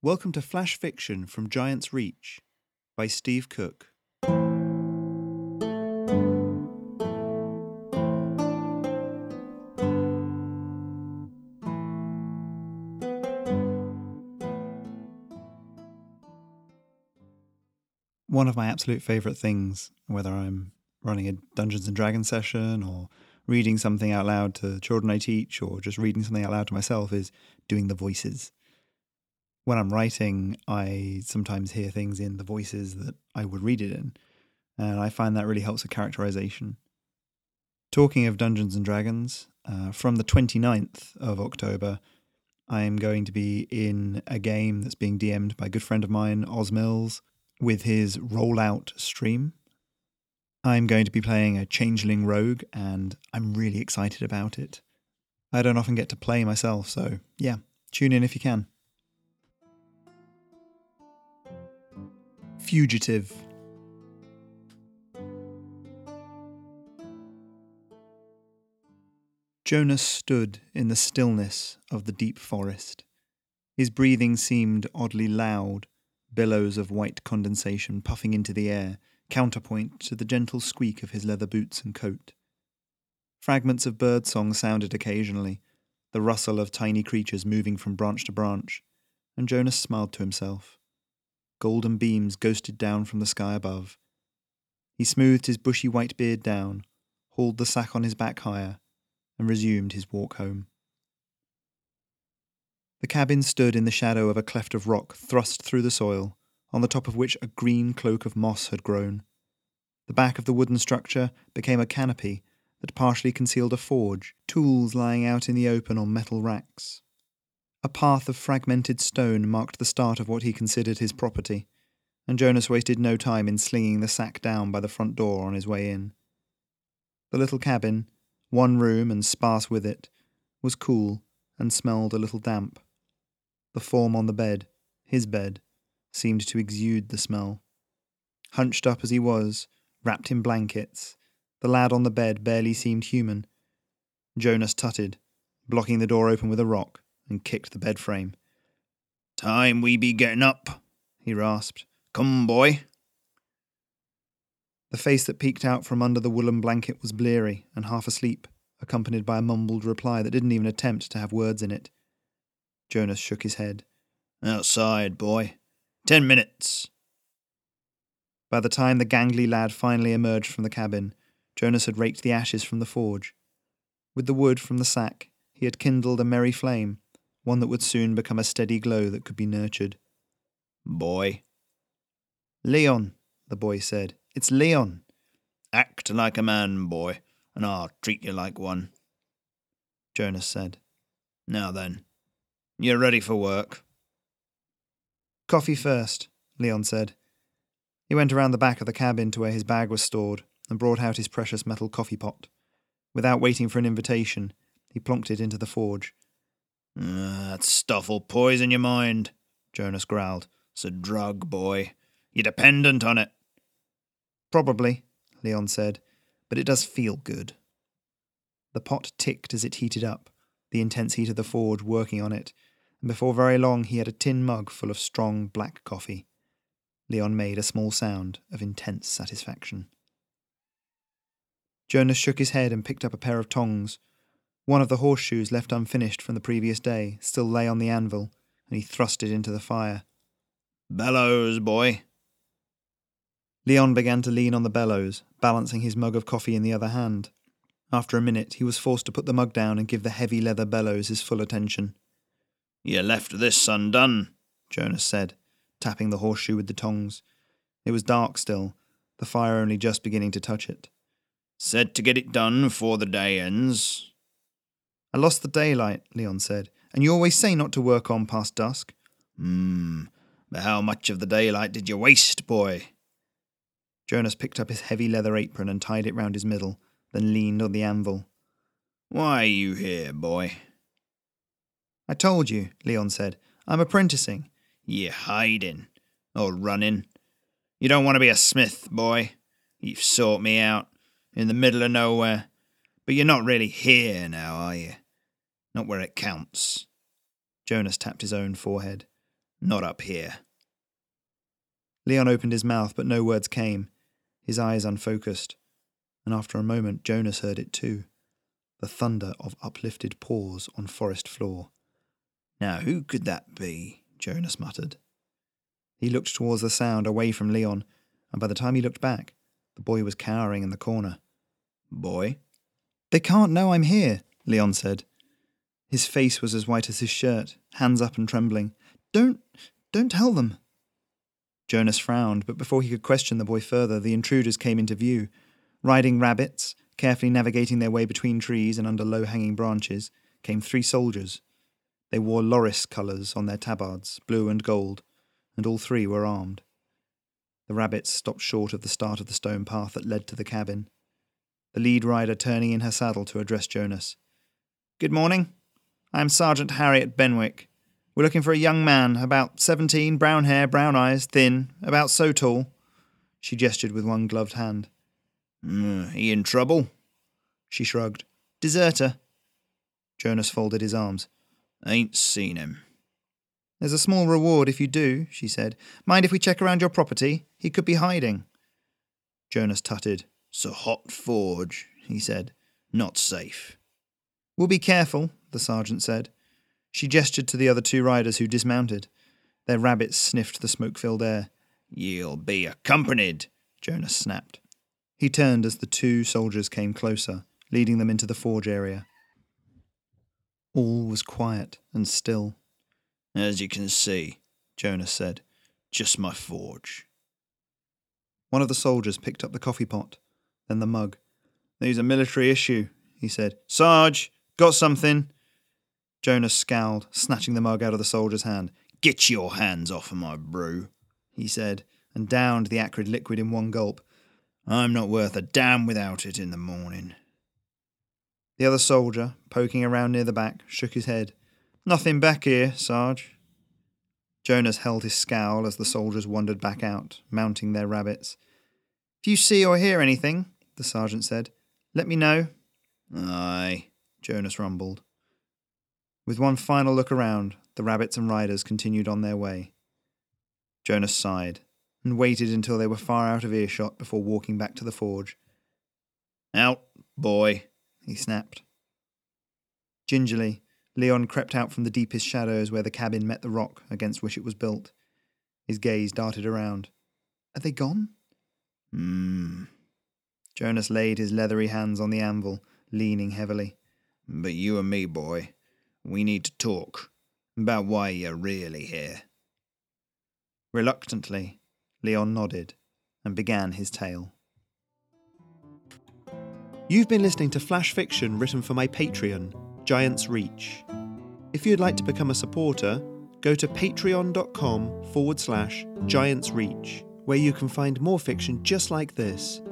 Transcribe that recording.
Welcome to Flash Fiction from Giant's Reach by Steve Cook. One of my absolute favourite things, whether I'm running a Dungeons and Dragons session or reading something out loud to children I teach or just reading something out loud to myself, is doing the voices when I'm writing, I sometimes hear things in the voices that I would read it in, and I find that really helps with characterization. Talking of Dungeons and Dragons, uh, from the 29th of October, I am going to be in a game that's being DM'd by a good friend of mine, Oz Mills, with his Rollout stream. I'm going to be playing a Changeling Rogue, and I'm really excited about it. I don't often get to play myself, so yeah, tune in if you can. Fugitive. Jonas stood in the stillness of the deep forest. His breathing seemed oddly loud, billows of white condensation puffing into the air, counterpoint to the gentle squeak of his leather boots and coat. Fragments of birdsong sounded occasionally, the rustle of tiny creatures moving from branch to branch, and Jonas smiled to himself golden beams ghosted down from the sky above. He smoothed his bushy white beard down, hauled the sack on his back higher, and resumed his walk home. The cabin stood in the shadow of a cleft of rock thrust through the soil, on the top of which a green cloak of moss had grown. The back of the wooden structure became a canopy that partially concealed a forge, tools lying out in the open on metal racks. A path of fragmented stone marked the start of what he considered his property, and Jonas wasted no time in slinging the sack down by the front door on his way in. The little cabin, one room and sparse with it, was cool and smelled a little damp. The form on the bed, his bed, seemed to exude the smell. Hunched up as he was, wrapped in blankets, the lad on the bed barely seemed human. Jonas tutted, blocking the door open with a rock and kicked the bed frame. Time we be getting up, he rasped. Come, boy. The face that peeked out from under the woolen blanket was bleary and half asleep, accompanied by a mumbled reply that didn't even attempt to have words in it. Jonas shook his head. Outside, boy. Ten minutes. By the time the gangly lad finally emerged from the cabin, Jonas had raked the ashes from the forge. With the wood from the sack, he had kindled a merry flame one that would soon become a steady glow that could be nurtured. Boy. Leon, the boy said. It's Leon. Act like a man, boy, and I'll treat you like one. Jonas said. Now then, you're ready for work. Coffee first, Leon said. He went around the back of the cabin to where his bag was stored and brought out his precious metal coffee pot. Without waiting for an invitation, he plonked it into the forge Uh, that stuff'll poison your mind, Jonas growled. It's a drug, boy. You're dependent on it. Probably, Leon said, but it does feel good. The pot ticked as it heated up, the intense heat of the forge working on it, and before very long he had a tin mug full of strong black coffee. Leon made a small sound of intense satisfaction. Jonas shook his head and picked up a pair of tongs, one of the horseshoes left unfinished from the previous day still lay on the anvil, and he thrust it into the fire. Bellows, boy. Leon began to lean on the bellows, balancing his mug of coffee in the other hand. After a minute, he was forced to put the mug down and give the heavy leather bellows his full attention. You left this undone, Jonas said, tapping the horseshoe with the tongs. It was dark still, the fire only just beginning to touch it. Said to get it done before the day ends. I lost the daylight, Leon said, and you always say not to work on past dusk. Hmm, but how much of the daylight did you waste, boy? Jonas picked up his heavy leather apron and tied it round his middle, then leaned on the anvil. Why are you here, boy? I told you, Leon said. I'm apprenticing. You're hiding. Or running. You don't want to be a smith, boy. You've sought me out. In the middle of nowhere. But you're not really here now, are you? Not where it counts. Jonas tapped his own forehead. Not up here. Leon opened his mouth, but no words came, his eyes unfocused. And after a moment, Jonas heard it too the thunder of uplifted paws on forest floor. Now, who could that be? Jonas muttered. He looked towards the sound, away from Leon, and by the time he looked back, the boy was cowering in the corner. Boy? They can't know I'm here, Leon said. His face was as white as his shirt, hands up and trembling. Don't, don't tell them. Jonas frowned, but before he could question the boy further, the intruders came into view, riding rabbits, carefully navigating their way between trees and under low hanging branches, came three soldiers. They wore loris colours on their tabards, blue and gold, and all three were armed. The rabbits stopped short of the start of the stone path that led to the cabin. The lead rider turning in her saddle to address Jonas. Good morning. I am Sergeant Harriet Benwick. We're looking for a young man, about seventeen, brown hair, brown eyes, thin, about so tall. She gestured with one gloved hand. Mm, he in trouble? She shrugged. Deserter. Jonas folded his arms. Ain't seen him. There's a small reward if you do, she said. Mind if we check around your property? He could be hiding. Jonas tutted. A hot forge, he said. Not safe. We'll be careful, the sergeant said. She gestured to the other two riders who dismounted. Their rabbits sniffed the smoke filled air. You'll be accompanied, Jonas snapped. He turned as the two soldiers came closer, leading them into the forge area. All was quiet and still. As you can see, Jonas said, just my forge. One of the soldiers picked up the coffee pot, then the mug. These are military issue, he said. Sarge, got something? Jonas scowled, snatching the mug out of the soldier's hand. Get your hands off of my brew, he said, and downed the acrid liquid in one gulp. I'm not worth a damn without it in the morning. The other soldier, poking around near the back, shook his head. Nothing back here, Sarge. Jonas held his scowl as the soldiers wandered back out, mounting their rabbits. If you see or hear anything, the sergeant said, let me know. Aye, Jonas rumbled. With one final look around, the rabbits and riders continued on their way. Jonas sighed and waited until they were far out of earshot before walking back to the forge. Out, boy, he snapped. Gingerly, Leon crept out from the deepest shadows where the cabin met the rock against which it was built. His gaze darted around. Are they gone? Hmm. Jonas laid his leathery hands on the anvil, leaning heavily. But you and me, boy, we need to talk about why you're really here. Reluctantly, Leon nodded and began his tale. You've been listening to flash fiction written for my Patreon, Giant's Reach. If you'd like to become a supporter, go to patreon.com forward slash Giant's Reach, where you can find more fiction just like this